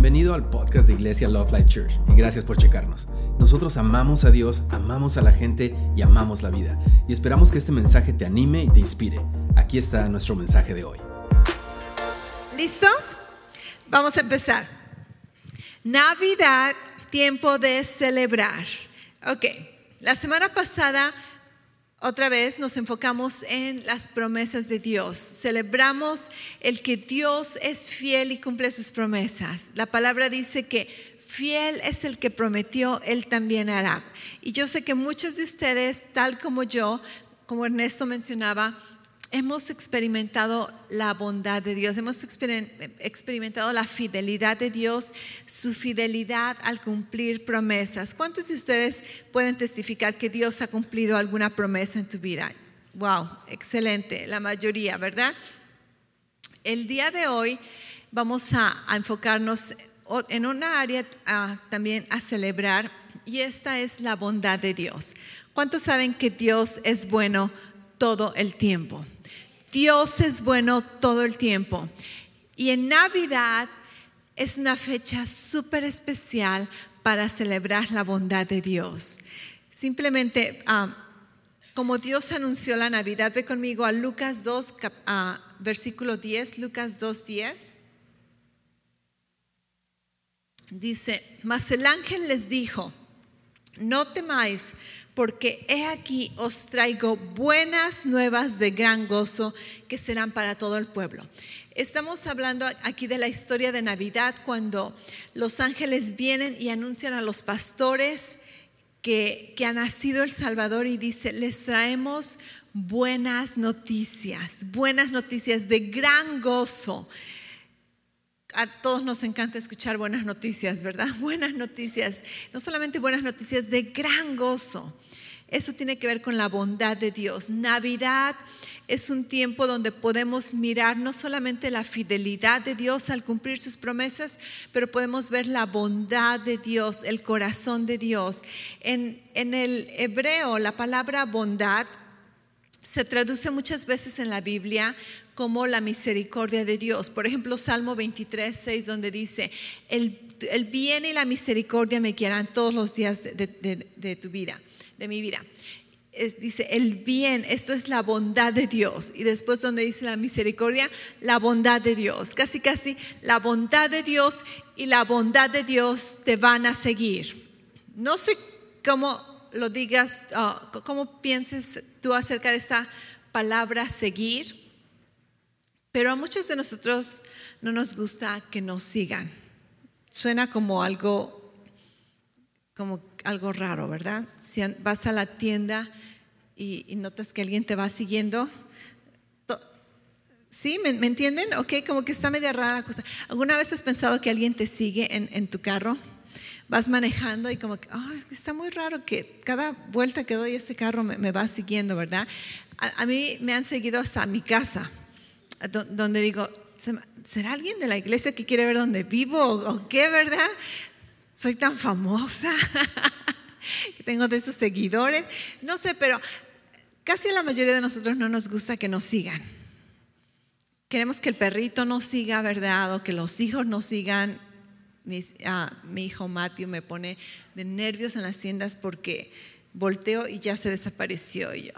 Bienvenido al podcast de Iglesia Love Life Church y gracias por checarnos. Nosotros amamos a Dios, amamos a la gente y amamos la vida. Y esperamos que este mensaje te anime y te inspire. Aquí está nuestro mensaje de hoy. ¿Listos? Vamos a empezar. Navidad, tiempo de celebrar. Ok, la semana pasada otra vez nos enfocamos en las promesas de Dios. Celebramos el que Dios es fiel y cumple sus promesas. La palabra dice que fiel es el que prometió, él también hará. Y yo sé que muchos de ustedes, tal como yo, como Ernesto mencionaba, hemos experimentado la bondad de Dios, hemos experimentado la fidelidad de Dios, su fidelidad al cumplir promesas. ¿Cuántos de ustedes pueden testificar que Dios ha cumplido alguna promesa en tu vida? Wow, excelente, la mayoría, ¿verdad? El día de hoy vamos a, enfocarnos en una área también a celebrar y esta es la bondad de Dios. ¿Cuántos saben que Dios es bueno todo el tiempo? Dios es bueno todo el tiempo. Y en Navidad es una fecha súper especial para celebrar la bondad de Dios. Simplemente, ah, como Dios anunció la Navidad, ve conmigo a Lucas 2, ah, versículo 10, Lucas 2, 10. Dice, mas el ángel les dijo, no temáis, porque he aquí os traigo buenas nuevas de gran gozo que serán para todo el pueblo. Estamos hablando aquí de la historia de Navidad cuando los ángeles vienen y anuncian a los pastores que, que ha nacido el Salvador y dice, les traemos buenas noticias, buenas noticias de gran gozo a todos nos encanta escuchar buenas noticias, ¿verdad? Buenas noticias, no solamente buenas noticias, de gran gozo. Eso tiene que ver con la bondad de Dios. Navidad es un tiempo donde podemos mirar no solamente la fidelidad de Dios al cumplir sus promesas, pero podemos ver la bondad de Dios, el corazón de Dios. En, en el hebreo, la palabra bondad se traduce muchas veces en la Biblia como la misericordia de Dios. Por ejemplo, Salmo 23, 6, donde dice, el, bien y la misericordia me quieran todos los días de, tu vida, de mi vida. dice, el bien, esto es la bondad de Dios. Y después donde dice la misericordia, la bondad de Dios. Casi, casi, la bondad de Dios y la bondad de Dios te van a seguir. No sé cómo lo digas, ah, cómo pienses tú acerca de esta palabra seguir, pero a muchos de nosotros no nos gusta que nos sigan. Suena como algo, como algo raro, ¿verdad? Si vas a la tienda y, notas que alguien te va siguiendo, ¿sí? ¿Me, entienden? Ok, como que está media rara la cosa. ¿Alguna vez has pensado que alguien te sigue en, tu carro? Vas manejando y como que, ay, está muy raro que cada vuelta que doy este carro me, va siguiendo, ¿verdad? a mí me han seguido hasta mi casa donde digo, ¿será alguien de la iglesia que quiere ver dónde vivo o, qué, verdad? Soy tan famosa, tengo de esos seguidores, no sé, pero casi la mayoría de nosotros no nos gusta que nos sigan. Queremos que el perrito nos siga, ¿verdad? O que los hijos nos sigan. Mi, ah, mi hijo Matthew me pone de nervios en las tiendas porque volteo y ya se desapareció. Y yo,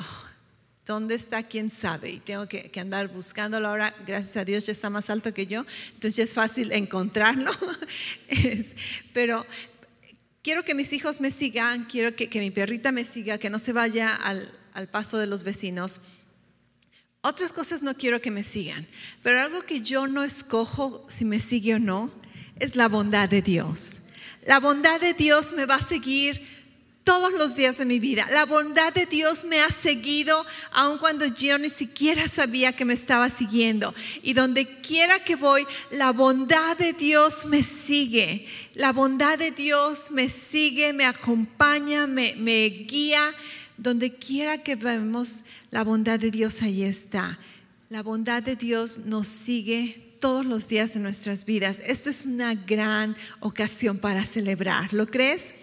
¿Dónde está? ¿Quién sabe? Y tengo que, andar buscándolo ahora. Gracias a Dios ya está más alto que yo, entonces ya es fácil encontrarlo. pero quiero que mis hijos me sigan, quiero que, mi perrita me siga, que no se vaya al paso de los vecinos. Otras cosas no quiero que me sigan, pero algo que yo no escojo si me sigue o no es la bondad de Dios. La bondad de Dios me va a seguir todos los días de mi vida. La bondad de Dios me ha seguido aun cuando yo ni siquiera sabía que me estaba siguiendo. Y donde quiera que voy, la bondad de Dios me sigue. La bondad de Dios me sigue, me acompaña, me, me guía. Donde quiera que vemos, la bondad de Dios ahí está. La bondad de Dios nos sigue todos los días de nuestras vidas. Esto es una gran ocasión para celebrar. ¿Lo crees?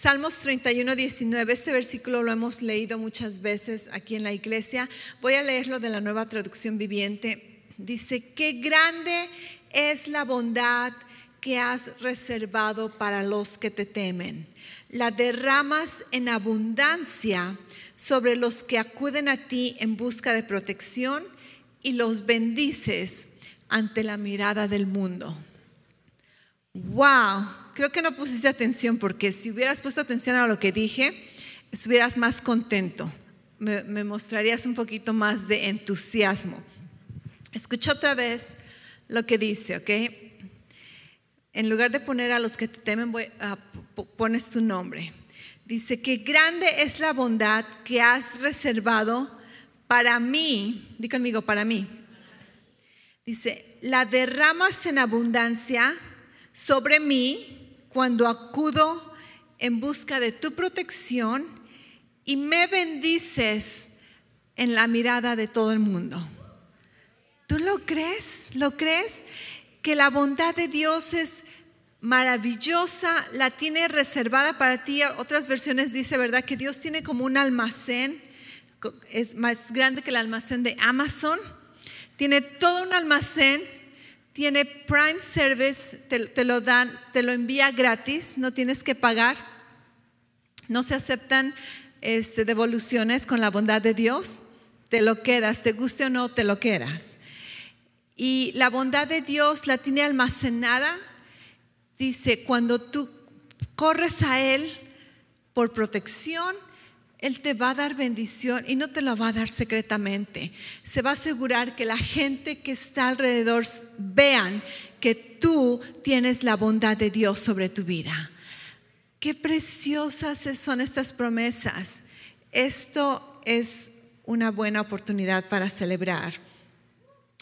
Salmos 31, 19, este versículo lo hemos leído muchas veces aquí en la iglesia. Voy a leerlo de la nueva traducción viviente. Dice, qué grande es la bondad que has reservado para los que te temen. La derramas en abundancia sobre los que acuden a ti en busca de protección y los bendices ante la mirada del mundo. Wow, creo que no pusiste atención porque si hubieras puesto atención a lo que dije, estuvieras más contento, me, mostrarías un poquito más de entusiasmo. Escucha otra vez lo que dice, ¿ok? En lugar de poner a los que te temen, pones tu nombre. Dice que grande es la bondad que has reservado para mí. Di conmigo, para mí. Dice, la derramas en abundancia sobre mí cuando acudo en busca de tu protección y me bendices en la mirada de todo el mundo. ¿Tú lo crees? ¿Lo crees? Que la bondad de Dios es maravillosa, la tiene reservada para ti. Otras versiones dice, ¿verdad? Que Dios tiene como un almacén, es más grande que el almacén de Amazon. Tiene todo un almacén tiene Prime Service, te, lo dan, te lo envía gratis, no tienes que pagar. No se aceptan este, devoluciones con la bondad de Dios. Te lo quedas, te guste o no, te lo quedas. Y la bondad de Dios la tiene almacenada. Dice, cuando tú corres a Él por protección, él te va a dar bendición y no te lo va a dar secretamente. Se va a asegurar que la gente que está alrededor vean que tú tienes la bondad de Dios sobre tu vida. Qué preciosas son estas promesas. Esto es una buena oportunidad para celebrar.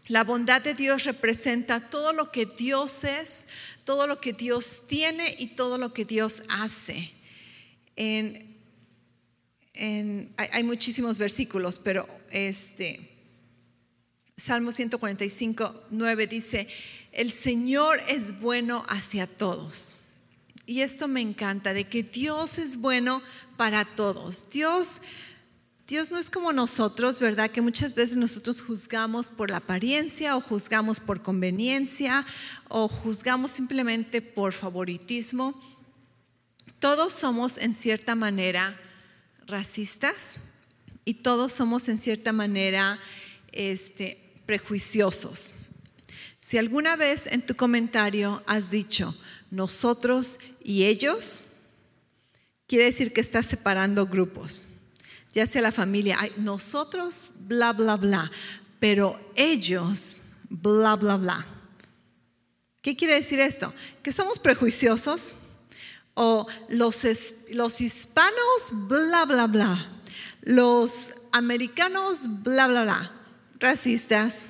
La bondad de Dios representa todo lo que Dios es, todo lo que Dios tiene y todo lo que Dios hace. En hay, muchísimos versículos, pero este, Salmo 145, 9 dice, el Señor es bueno hacia todos. Y esto me encanta, de que Dios es bueno para todos. Dios, Dios no es como nosotros, ¿verdad? Que muchas veces nosotros juzgamos por la apariencia o juzgamos por conveniencia o juzgamos simplemente por favoritismo. Todos somos en cierta manera racistas y todos somos en cierta manera este, prejuiciosos. Si alguna vez en tu comentario has dicho nosotros y ellos, quiere decir que estás separando grupos, ya sea la familia, nosotros, bla, bla, bla, pero ellos, bla, bla, bla. ¿Qué quiere decir esto? Que somos prejuiciosos, o los, hispanos, bla, bla, bla, los americanos, bla, bla, bla, racistas.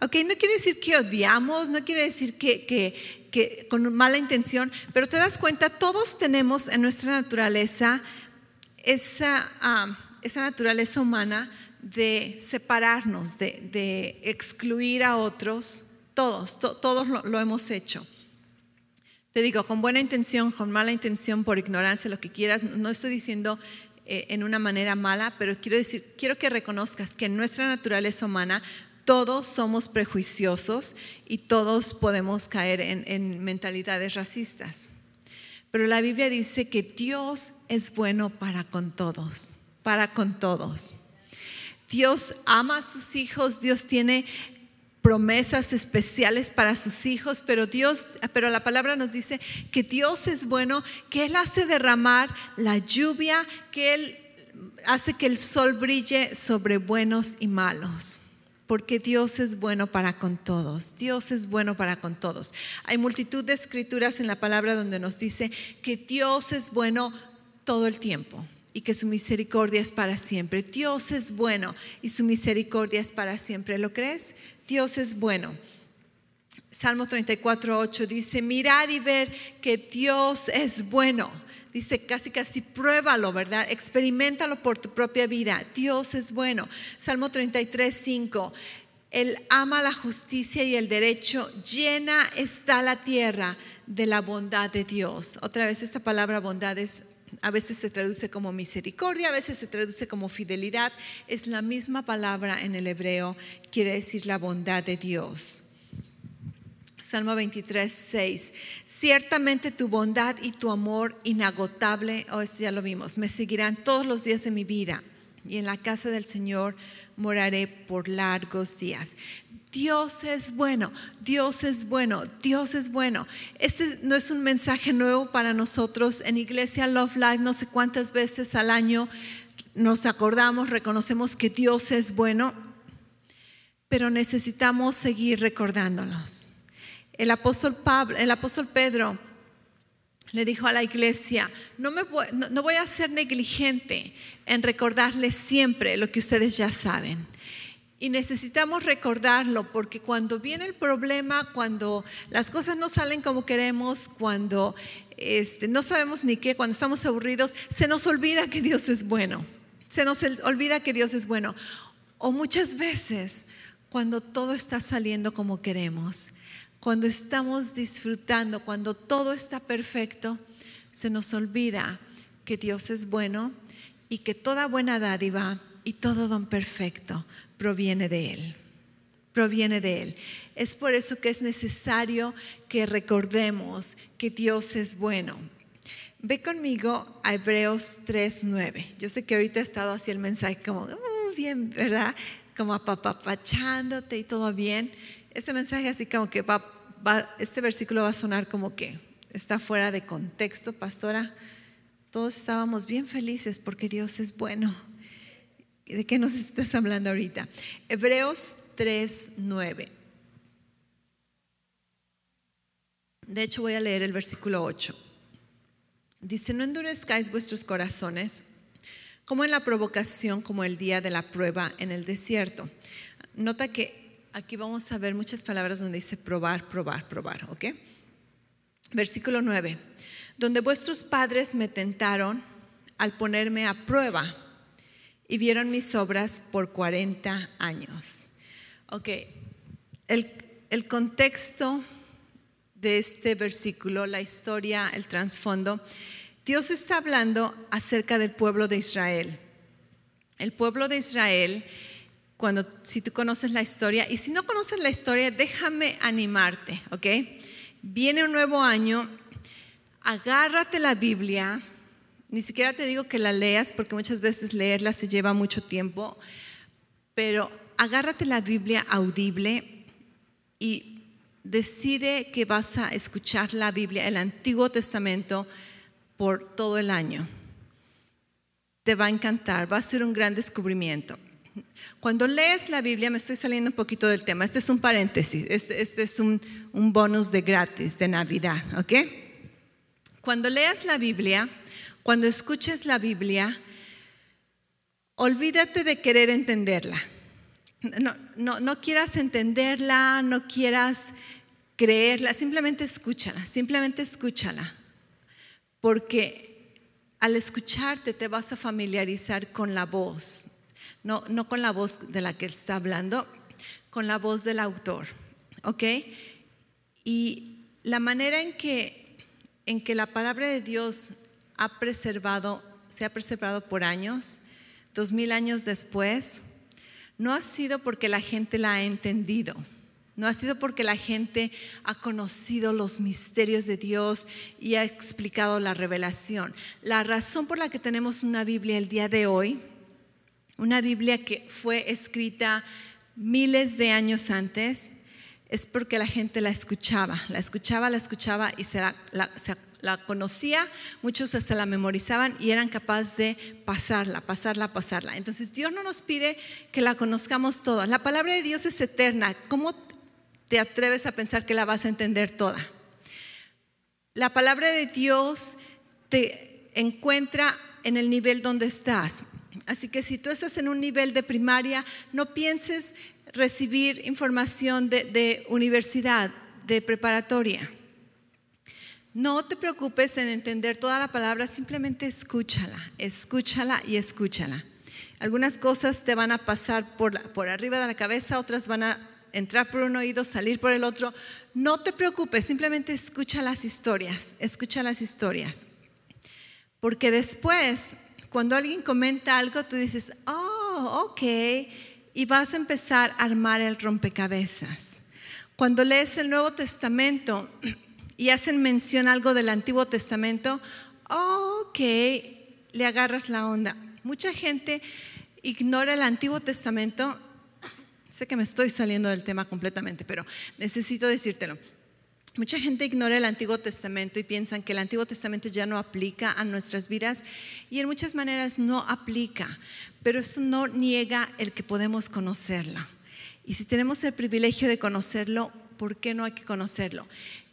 Ok, no quiere decir que odiamos, no quiere decir que, con mala intención, pero te das cuenta, todos tenemos en nuestra naturaleza esa, ah, naturaleza humana de separarnos, de excluir a otros, todos, todos lo hemos hecho. Te digo, con buena intención, con mala intención, por ignorancia, lo que quieras, no estoy diciendo eh, en una manera mala, pero quiero decir, quiero que reconozcas que en nuestra naturaleza humana todos somos prejuiciosos y todos podemos caer en, en mentalidades racistas. Pero la Biblia dice que Dios es bueno para con todos, para con todos. Dios ama a sus hijos, Dios tiene promesas especiales para sus hijos, pero Dios, pero la palabra nos dice que Dios es bueno, que Él hace derramar la lluvia, que Él hace que el sol brille sobre buenos y malos. Porque Dios es bueno para con todos. Dios es bueno para con todos. Hay multitud de escrituras en la palabra donde nos dice que Dios es bueno todo el tiempo y que su misericordia es para siempre. Dios es bueno y su misericordia es para siempre. ¿Lo crees? Dios es bueno. Salmo 34, 8 dice, mirad y ver que Dios es bueno. Dice, casi, casi pruébalo, ¿verdad? Experimentalo por tu propia vida. Dios es bueno. Salmo 33, 5. Él ama la justicia y el derecho. Llena está la tierra de la bondad de Dios. Otra vez esta palabra bondad es a veces se traduce como misericordia, a veces se traduce como fidelidad. Es la misma palabra en el hebreo, quiere decir la bondad de Dios. Salmo 23, 6. Ciertamente tu bondad y tu amor inagotable, oh, ya lo vimos, me seguirán todos los días de mi vida y en la casa del Señor moraré por largos días. Dios es bueno, Dios es bueno, Dios es bueno. Este no es un mensaje nuevo para nosotros. En Iglesia Love Life no sé cuántas veces al año nos acordamos, reconocemos que Dios es bueno, pero necesitamos seguir recordándolos. El apóstol, Pablo, el apóstol Pedro le dijo a la iglesia, no, me voy, no, voy a ser negligente en recordarles siempre lo que ustedes ya saben. Y necesitamos recordarlo porque cuando viene el problema, cuando las cosas no salen como queremos, cuando este, no sabemos ni qué, cuando estamos aburridos, se nos olvida que Dios es bueno. Se nos olvida que Dios es bueno. O muchas veces, cuando todo está saliendo como queremos, cuando estamos disfrutando, cuando todo está perfecto, se nos olvida que Dios es bueno y que toda buena dádiva y todo don perfecto proviene de Él. Proviene de Él. Es por eso que es necesario que recordemos que Dios es bueno. Ve conmigo a Hebreos 3:9. Yo sé que ahorita he estado así el mensaje como, uh, bien, ¿verdad? Como apapachándote y todo bien. Este mensaje así como que va este versículo va a sonar como que está fuera de contexto, pastora. Todos estábamos bien felices porque Dios es bueno. ¿De qué nos estás hablando ahorita? Hebreos 3, 9. De hecho, voy a leer el versículo 8. Dice, no endurezcáis vuestros corazones como en la provocación, como el día de la prueba en el desierto. Nota que aquí vamos a ver muchas palabras donde dice probar, probar, probar, ¿ok? Versículo 9, donde vuestros padres me tentaron al ponerme a prueba y vieron mis obras por 40 años. Ok, el, el contexto de este versículo, la historia, el trasfondo, Dios está hablando acerca del pueblo de Israel. El pueblo de Israel cuando si tú conoces la historia y si no conoces la historia, déjame animarte, ¿ok? Viene un nuevo año, agárrate la Biblia, ni siquiera te digo que la leas porque muchas veces leerla se lleva mucho tiempo, pero agárrate la Biblia audible y decide que vas a escuchar la Biblia, el Antiguo Testamento, por todo el año. Te va a encantar, va a ser un gran descubrimiento. Cuando lees la Biblia, me estoy saliendo un poquito del tema, este es un paréntesis, este, este es un, un, bonus de gratis, de Navidad, ¿ok? Cuando leas la Biblia, cuando escuches la Biblia, olvídate de querer entenderla. No, no, no quieras entenderla, no quieras creerla, simplemente escúchala, simplemente escúchala. Porque al escucharte te vas a familiarizar con la voz, no, con la voz de la que está hablando, con la voz del autor. ¿Ok? Y la manera en que, en que la palabra de Dios ha preservado, se ha preservado por años, dos mil años después, no ha sido porque la gente la ha entendido. No ha sido porque la gente ha conocido los misterios de Dios y ha explicado la revelación. La razón por la que tenemos una Biblia el día de hoy una Biblia que fue escrita miles de años antes, es porque la gente la escuchaba, la escuchaba, la escuchaba y se la, conocía, muchos hasta la memorizaban y eran capaces de pasarla, pasarla, pasarla. Entonces Dios no nos pide que la conozcamos toda. La palabra de Dios es eterna. ¿Cómo te atreves a pensar que la vas a entender toda? La palabra de Dios te encuentra en el nivel donde estás. Así que si tú estás en un nivel de primaria, no pienses recibir información de, universidad, de preparatoria. No te preocupes en entender toda la palabra, simplemente escúchala, escúchala y escúchala. Algunas cosas te van a pasar por, por arriba de la cabeza, otras van a entrar por un oído, salir por el otro. No te preocupes, simplemente escucha las historias, escucha las historias. Porque después cuando alguien comenta algo, tú dices, oh, ok, y vas a empezar a armar el rompecabezas. Cuando lees el Nuevo Testamento y hacen mención algo del Antiguo Testamento, ok, le agarras la onda. Mucha gente ignora el Antiguo Testamento. Sé que me estoy saliendo del tema completamente, pero necesito decírtelo. Mucha gente ignora el Antiguo Testamento y piensan que el Antiguo Testamento ya no aplica a nuestras vidas y en muchas maneras no aplica, pero eso no niega el que podemos conocerlo. Y si tenemos el privilegio de conocerlo, ¿por qué no hay que conocerlo?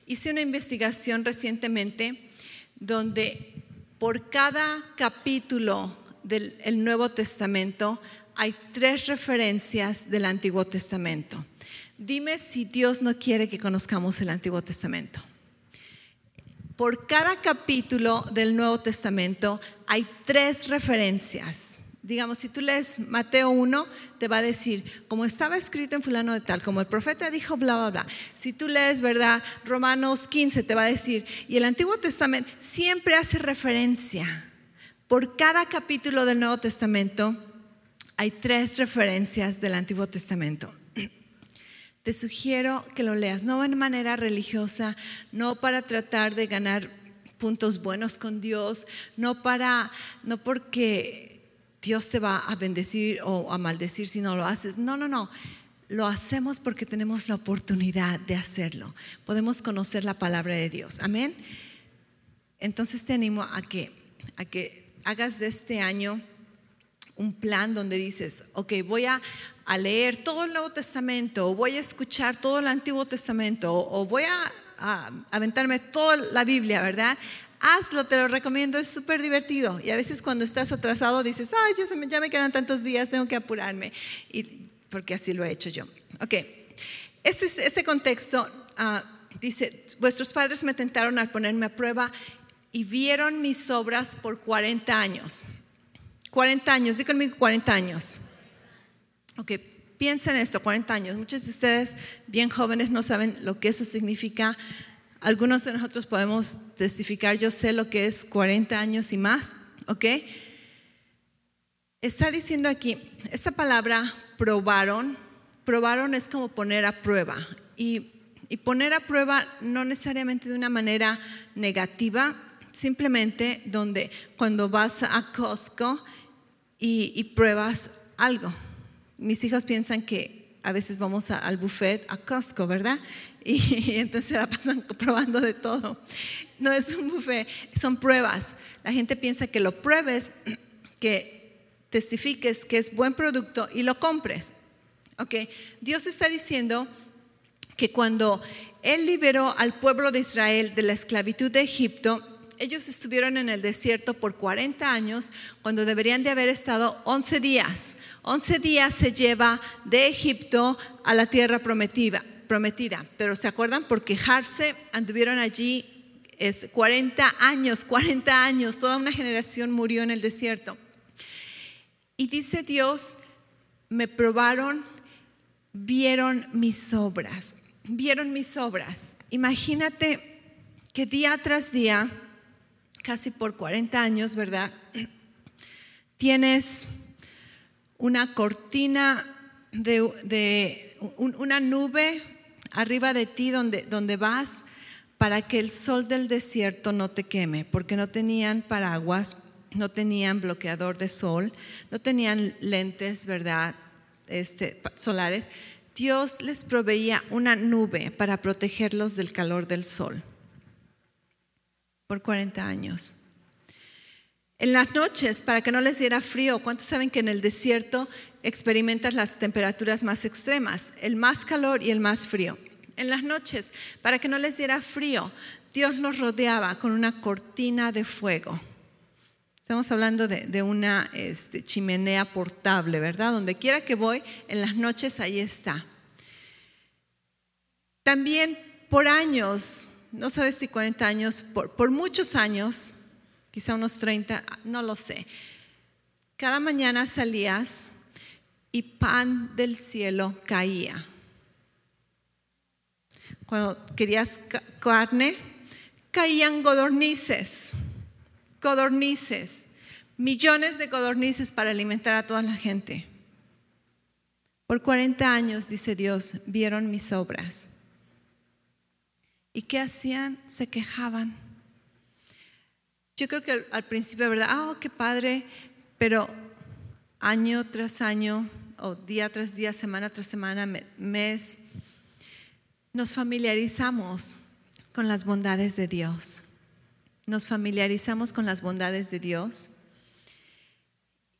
Hice una investigación recientemente donde por cada capítulo del Nuevo Testamento hay tres referencias del Antiguo Testamento. Dime si Dios no quiere que conozcamos el Antiguo Testamento. Por cada capítulo del Nuevo Testamento hay tres referencias. Digamos, si tú lees Mateo 1, te va a decir, como estaba escrito en fulano de tal, como el profeta dijo, bla, bla, bla. Si tú lees, ¿verdad? Romanos 15 te va a decir, y el Antiguo Testamento siempre hace referencia. Por cada capítulo del Nuevo Testamento hay tres referencias del Antiguo Testamento te sugiero que lo leas, no de manera religiosa, no para tratar de ganar puntos buenos con Dios, no para, no porque Dios te va a bendecir o a maldecir si no lo haces. No, no, no. Lo hacemos porque tenemos la oportunidad de hacerlo. Podemos conocer la palabra de Dios. Amén. Entonces te animo a que, a que hagas de este año un plan donde dices, ok, voy a, leer todo el Nuevo Testamento, o voy a escuchar todo el Antiguo Testamento, o, voy a, aventarme toda la Biblia, ¿verdad? Hazlo, te lo recomiendo, es súper divertido. Y a veces cuando estás atrasado dices, ay, ya, me, quedan tantos días, tengo que apurarme. Y, porque así lo he hecho yo. Ok, este, este contexto ah, dice, vuestros padres me tentaron al ponerme a prueba y vieron mis obras por 40 años. 40 años, di conmigo 40 años. Ok, piensen en esto, 40 años. Muchos de ustedes, bien jóvenes, no saben lo que eso significa. Algunos de nosotros podemos testificar, yo sé lo que es 40 años y más, ¿ok? Está diciendo aquí, esta palabra probaron, probaron es como poner a prueba. Y, y poner a prueba no necesariamente de una manera negativa, simplemente donde cuando vas a Costco y, pruebas algo. Mis hijos piensan que a veces vamos al buffet, a Costco, ¿verdad? Y, entonces la pasan probando de todo. No es un buffet, son pruebas. La gente piensa que lo pruebes, que testifiques que es buen producto y lo compres. ¿Ok? Dios está diciendo que cuando Él liberó al pueblo de Israel de la esclavitud de Egipto, ellos estuvieron en el desierto por 40 años cuando deberían de haber estado 11 días. 11 días se lleva de Egipto a la tierra prometida, prometida. Pero ¿se acuerdan? Por quejarse anduvieron allí es 40 años, 40 años, toda una generación murió en el desierto. Y dice Dios, me probaron, vieron mis obras, vieron mis obras. Imagínate que día tras día casi por 40 años, ¿verdad? Tienes una cortina de, una nube arriba de ti donde, donde vas para que el sol del desierto no te queme, porque no tenían paraguas, no tenían bloqueador de sol, no tenían lentes, ¿verdad? Este, solares. Dios les proveía una nube para protegerlos del calor del sol por 40 años. En las noches, para que no les diera frío, ¿cuántos saben que en el desierto experimentas las temperaturas más extremas, el más calor y el más frío? En las noches, para que no les diera frío, Dios los rodeaba con una cortina de fuego. Estamos hablando de, una este, chimenea portable, ¿verdad? Donde quiera que voy, en las noches ahí está. También por años no sabes si 40 años, por, muchos años, quizá unos 30, no lo sé. Cada mañana salías y pan del cielo caía. Cuando querías carne, caían codornices, codornices, millones de codornices para alimentar a toda la gente. Por 40 años, dice Dios, vieron mis obras ¿Y qué hacían? Se quejaban. Yo creo que al principio, ¿verdad? Ah, qué padre, pero año tras año, o día tras día, semana tras semana, mes, nos familiarizamos con las bondades de Dios. Nos familiarizamos con las bondades de Dios.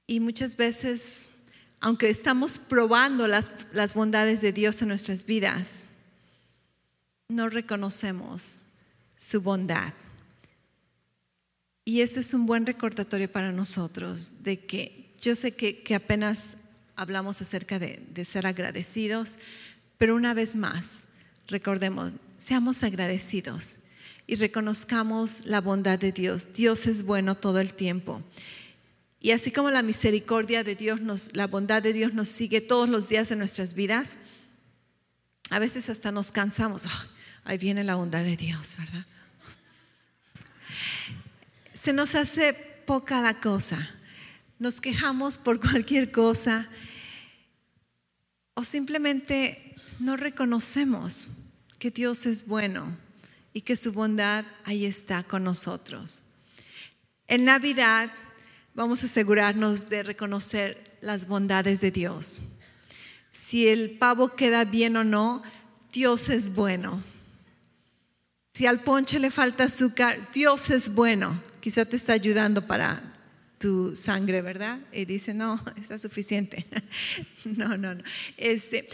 Y muchas veces, aunque estamos probando las, las bondades de Dios en nuestras vidas, no reconocemos su bondad. Y este es un buen recordatorio para nosotros de que yo sé que, apenas hablamos acerca de, ser agradecidos, pero una vez más, recordemos, seamos agradecidos y reconozcamos la bondad de Dios. Dios es bueno todo el tiempo. Y así como la misericordia de Dios, nos, la bondad de Dios nos sigue todos los días de nuestras vidas, a veces hasta nos cansamos. Ahí viene la bondad de Dios, ¿verdad? Se nos hace poca la cosa. Nos quejamos por cualquier cosa o simplemente no reconocemos que Dios es bueno y que su bondad ahí está con nosotros. En Navidad vamos a asegurarnos de reconocer las bondades de Dios. Si el pavo queda bien o no, Dios es bueno. Si al ponche le falta azúcar, Dios es bueno. Quizá te está ayudando para tu sangre, ¿verdad? Y dice, no, está suficiente. no, no, no. Este,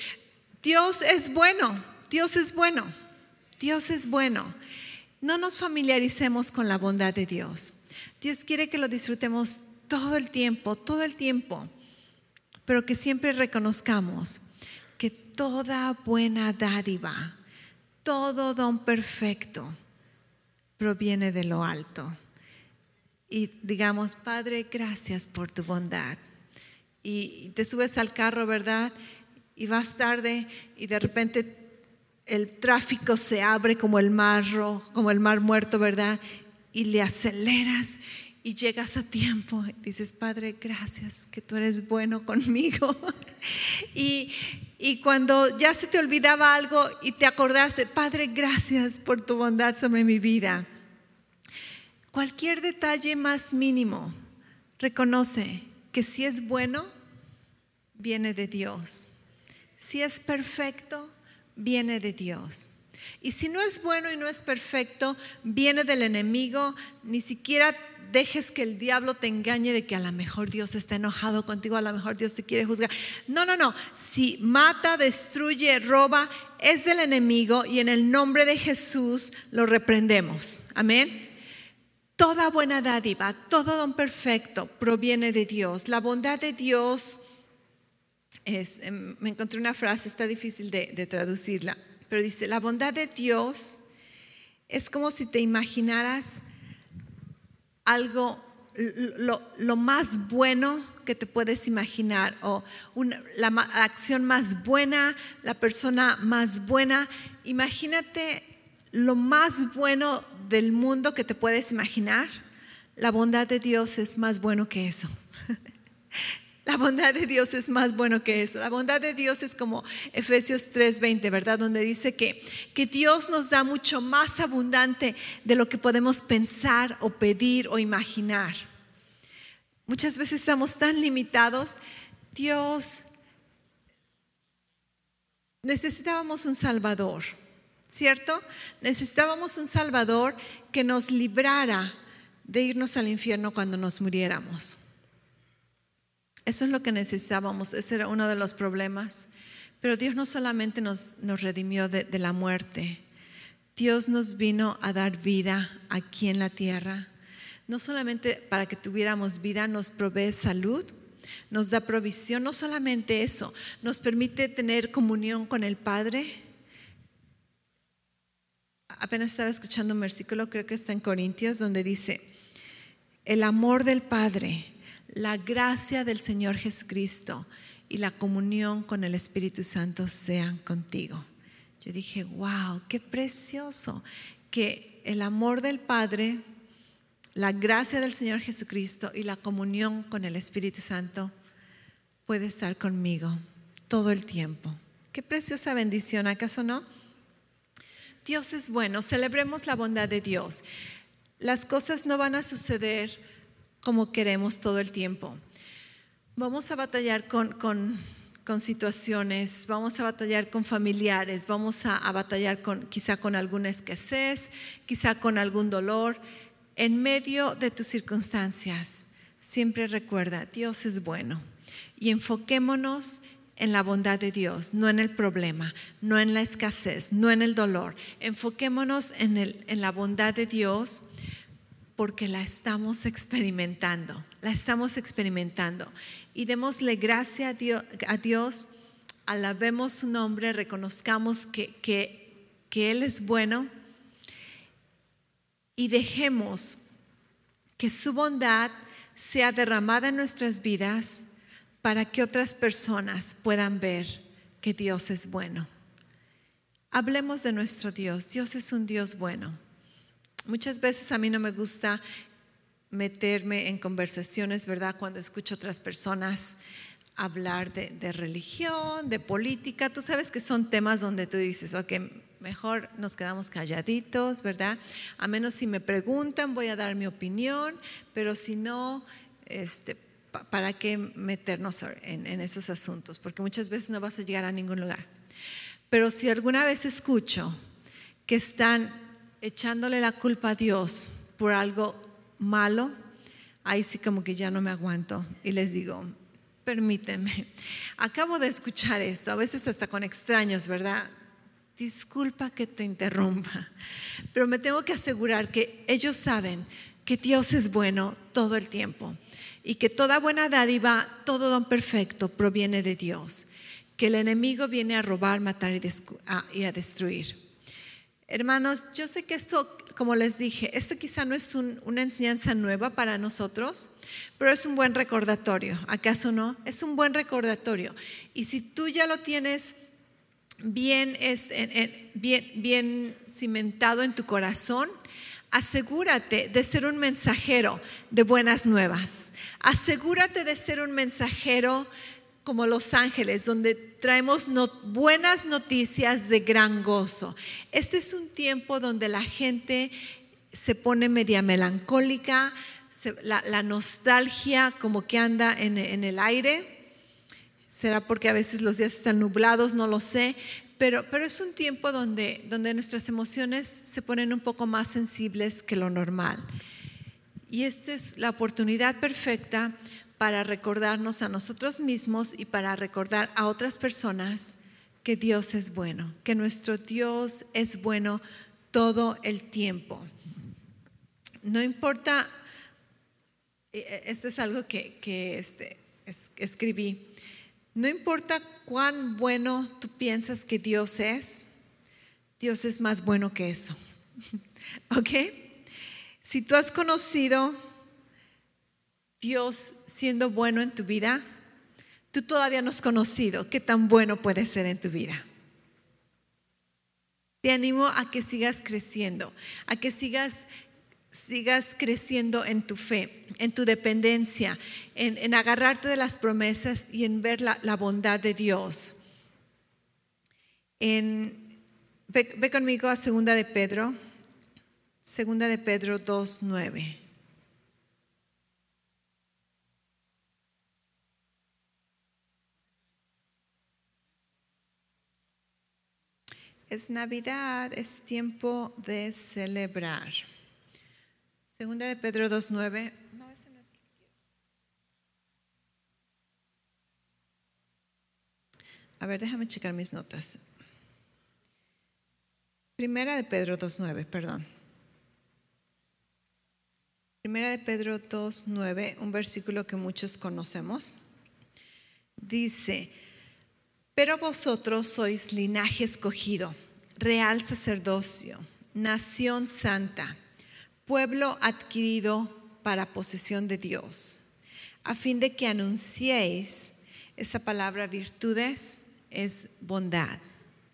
Dios es bueno. Dios es bueno, Dios es bueno. No nos familiaricemos con la bondad de Dios. Dios quiere que lo disfrutemos todo el tiempo, todo el tiempo, pero que siempre reconozcamos que toda buena dádiva, todo don perfecto proviene de lo alto. Y digamos, Padre, gracias por tu bondad. Y te subes al carro, ¿verdad? Y vas tarde y de repente el tráfico se abre como el mar como el mar muerto, ¿verdad? Y le aceleras y llegas a tiempo. Dices, Padre, gracias que tú eres bueno conmigo. y, y cuando ya se te olvidaba algo y te acordaste, Padre, gracias por tu bondad sobre mi vida. Cualquier detalle más mínimo, reconoce que si es bueno, viene de Dios. Si es perfecto, viene de Dios. Y si no es bueno y no es perfecto, viene del enemigo. Ni siquiera dejes que el diablo te engañe de que a lo mejor Dios está enojado contigo, a lo mejor Dios te quiere juzgar. No, no, no. Si mata, destruye, roba, es del enemigo y en el nombre de Jesús lo reprendemos. Amén. Toda buena dádiva, todo don perfecto proviene de Dios. La bondad de Dios Em, me encontré una frase, está difícil de, traducirla, pero dice, la bondad de Dios es como si te imaginaras algo, lo, más bueno que te puedes imaginar, o la, la, acción más buena, la persona más buena. Imagínate lo más bueno del mundo que te puedes imaginar. La bondad de Dios es más bueno que eso. La bondad de Dios es más bueno que eso. La bondad de Dios es como Efesios 3:20, ¿verdad? Donde dice que, que Dios nos da mucho más abundante de lo que podemos pensar o pedir o imaginar. Muchas veces estamos tan limitados. Dios, necesitábamos un Salvador, ¿cierto? Necesitábamos un Salvador que nos librara de irnos al infierno cuando nos muriéramos. Eso es lo que necesitábamos, ese era uno de los problemas. Pero Dios no solamente nos, redimió de, de la muerte, Dios nos vino a dar vida aquí en la tierra. No solamente para que tuviéramos vida, nos provee salud, nos da provisión, no solamente eso, nos permite tener comunión con el Padre. Apenas estaba escuchando un versículo, creo que está en Corintios, donde dice, el amor del Padre la gracia del Señor Jesucristo y la comunión con el Espíritu Santo sean contigo. Yo dije, wow, qué precioso que el amor del Padre, la gracia del Señor Jesucristo y la comunión con el Espíritu Santo puede estar conmigo todo el tiempo. Qué preciosa bendición, ¿acaso no? Dios es bueno, celebremos la bondad de Dios. Las cosas no van a suceder como queremos todo el tiempo. Vamos a batallar con, con, situaciones, vamos a batallar con familiares, vamos a, a batallar con, quizá con alguna escasez, quizá con algún dolor. En medio de tus circunstancias, siempre recuerda, Dios es bueno. Y enfoquémonos en la bondad de Dios, no en el problema, no en la escasez, no en el dolor. Enfoquémonos en, el, en la bondad de Dios porque la estamos experimentando, la estamos experimentando. Y démosle gracia a Dios, a Dios alabemos su nombre, reconozcamos que, que Él es bueno y dejemos que su bondad sea derramada en nuestras vidas para que otras personas puedan ver que Dios es bueno. Hablemos de nuestro Dios. Dios es un Dios bueno. Muchas veces a mí no me gusta meterme en conversaciones, ¿verdad? Cuando escucho otras personas hablar de, religión, de política. Tú sabes que son temas donde tú dices, ok, mejor nos quedamos calladitos, ¿verdad? A menos si me preguntan, voy a dar mi opinión, pero si no, este, ¿para qué meternos en, esos asuntos? Porque muchas veces no vas a llegar a ningún lugar. Pero si alguna vez escucho que están echándole la culpa a Dios por algo malo, ahí sí como que ya no me aguanto y les digo, permíteme, acabo de escuchar esto, a veces hasta con extraños, ¿verdad? Disculpa que te interrumpa, pero me tengo que asegurar que ellos saben que Dios es bueno todo el tiempo y que toda buena dádiva, todo don perfecto proviene de Dios, que el enemigo viene a robar, matar y, a destruir. Hermanos, yo sé que esto, como les dije, esto quizá no es una enseñanza nueva para nosotros, pero es un buen recordatorio, ¿acaso no? Es un buen recordatorio. Y si tú ya lo tienes bien, bien, bien cimentado en tu corazón, asegúrate de ser un mensajero de buenas nuevas. Asegúrate de ser un mensajero como los ángeles, donde traemos buenas noticias de gran gozo. Este es un tiempo donde la gente se pone media melancólica, la, nostalgia como que anda en, el aire. Será porque a veces los días están nublados, no lo sé, pero, pero, es un tiempo donde, donde nuestras emociones se ponen un poco más sensibles que lo normal. Y esta es la oportunidad perfecta para recordarnos a nosotros mismos y para recordar a otras personas que Dios es bueno, que nuestro Dios es bueno todo el tiempo. No importa, eh, eh, esto es algo que, este, escribí, no importa cuán bueno tú piensas que Dios es, Dios es más bueno que eso. ¿Ok? Si tú has conocido Dios siendo bueno en tu vida, tú todavía no has conocido qué tan bueno puede ser en tu vida. Te animo a que sigas creciendo, a que sigas, sigas creciendo en tu fe, en tu dependencia, en, agarrarte de las promesas y en ver la, bondad de Dios. En, ve, ve, conmigo a segunda de Pedro, segunda de Pedro 2.9. Es Navidad, es tiempo de celebrar. Segunda de Pedro 2.9. No, ese no es A ver, déjame checar mis notas. Primera de Pedro 2.9, perdón. Primera de Pedro 2.9, un versículo que muchos conocemos. Dice, pero vosotros sois linaje escogido, real sacerdocio, nación santa, pueblo adquirido para posesión de Dios, a fin de que anunciéis esa palabra virtudes es bondad,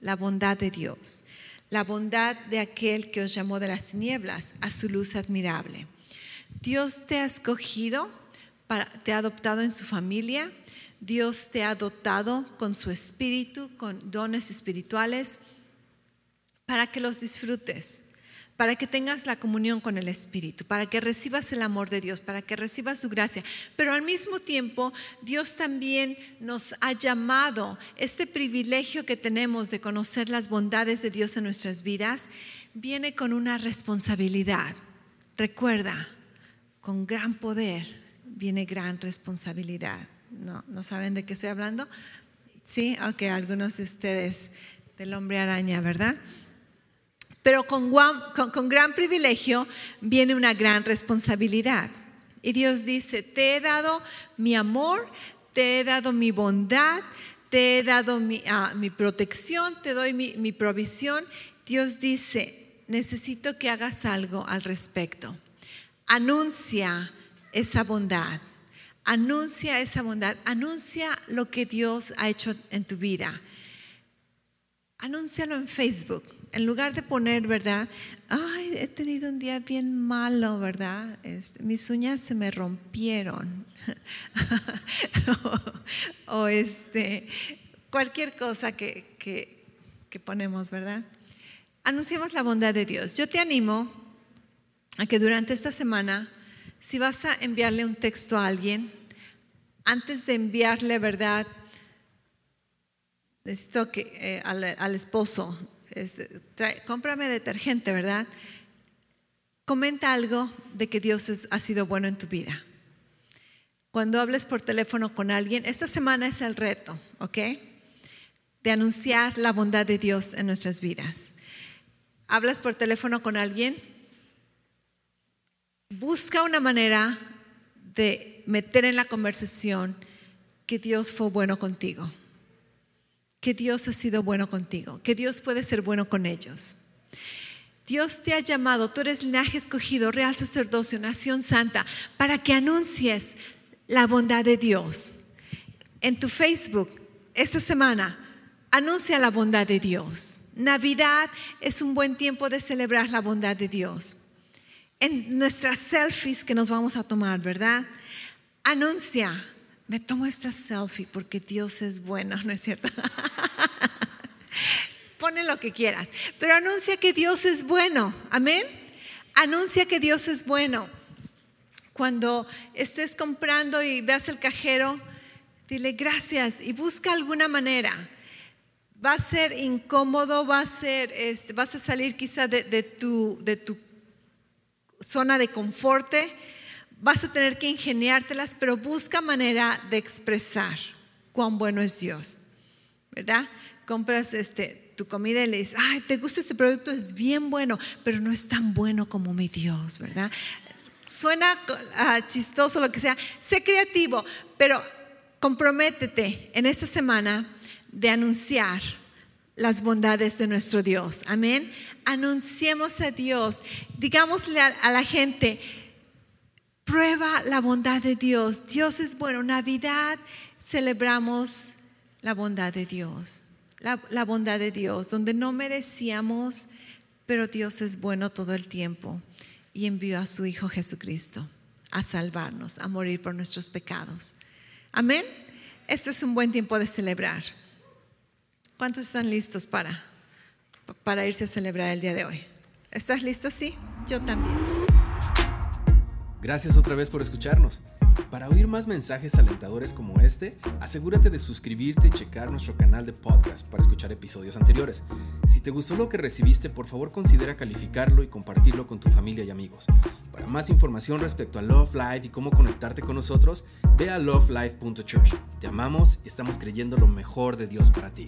la bondad de Dios, la bondad de aquel que os llamó de las tinieblas a su luz admirable. Dios te ha escogido, te ha adoptado en su familia, Dios te ha dotado con su espíritu, con dones espirituales, para que los disfrutes, para que tengas la comunión con el Espíritu, para que recibas el amor de Dios, para que recibas su gracia. Pero al mismo tiempo, Dios también nos ha llamado, este privilegio que tenemos de conocer las bondades de Dios en nuestras vidas, viene con una responsabilidad. Recuerda, con gran poder viene gran responsabilidad. ¿No, ¿No saben de qué estoy hablando? Sí, ok, algunos de ustedes del hombre araña, ¿verdad? Pero con, gran privilegio viene una gran responsabilidad. Y Dios dice, te he dado mi amor, te he dado mi bondad, te he dado mi, ah, protección, te doy mi provisión. Dios dice, necesito que hagas algo al respecto. Anuncia esa bondad. Anuncia esa bondad. Anuncia lo que Dios ha hecho en tu vida. Anúncialo en Facebook en lugar de poner, ¿verdad? Ay, he tenido un día bien malo, ¿verdad? Este, mis uñas se me rompieron. o, este, cualquier cosa que, que, que ponemos, ¿verdad? Anunciamos la bondad de Dios. Yo te animo a que durante esta semana, si vas a enviarle un texto a alguien, antes de enviarle, ¿verdad? Necesito que eh, al, esposo cómprame detergente, ¿verdad? Comenta algo de que Dios ha sido bueno en tu vida. Cuando hables por teléfono con alguien, esta semana es el reto, ¿ok? De anunciar la bondad de Dios en nuestras vidas. Hablas por teléfono con alguien, busca una manera de meter en la conversación que Dios fue bueno contigo que Dios ha sido bueno contigo, que Dios puede ser bueno con ellos. Dios te ha llamado, tú eres linaje escogido, real sacerdocio, nación santa, para que anuncies la bondad de Dios. En tu Facebook, esta semana, anuncia la bondad de Dios. Navidad es un buen tiempo de celebrar la bondad de Dios. En nuestras selfies que nos vamos a tomar, ¿verdad? Anuncia me tomo esta selfie porque Dios es bueno, ¿no es cierto? Pone lo que quieras, pero anuncia que Dios es bueno, amén. Anuncia que Dios es bueno. Cuando estés comprando y veas el cajero, dile gracias y busca alguna manera. Va a ser incómodo, va a ser, este, vas a salir quizá de, de, tu, de tu zona de confort vas a tener que ingeniártelas, pero busca manera de expresar cuán bueno es Dios, ¿verdad? Compras este, tu comida y le dices, ay, ¿te gusta este producto? Es bien bueno, pero no es tan bueno como mi Dios, ¿verdad? Suena uh, chistoso, lo que sea. Sé creativo, pero comprométete en esta semana de anunciar las bondades de nuestro Dios. Amén. Anunciemos a Dios. Digámosle a la gente, Prueba la bondad de Dios. Dios es bueno. Navidad celebramos la bondad de Dios. La, bondad de Dios, donde no merecíamos, pero Dios es bueno todo el tiempo y envió a su Hijo Jesucristo a salvarnos, a morir por nuestros pecados. Amén. Esto es un buen tiempo de celebrar. ¿Cuántos están listos para, para irse a celebrar el día de hoy? ¿Estás listo? Sí, yo también. Gracias otra vez por escucharnos. Para oír más mensajes alentadores como este, asegúrate de suscribirte y checar nuestro canal de podcast para escuchar episodios anteriores. Si te gustó lo que recibiste, por favor considera calificarlo y compartirlo con tu familia y amigos. Para más información respecto a Love Life y cómo conectarte con nosotros, ve a lovelife.church. Te amamos y estamos creyendo lo mejor de Dios para ti.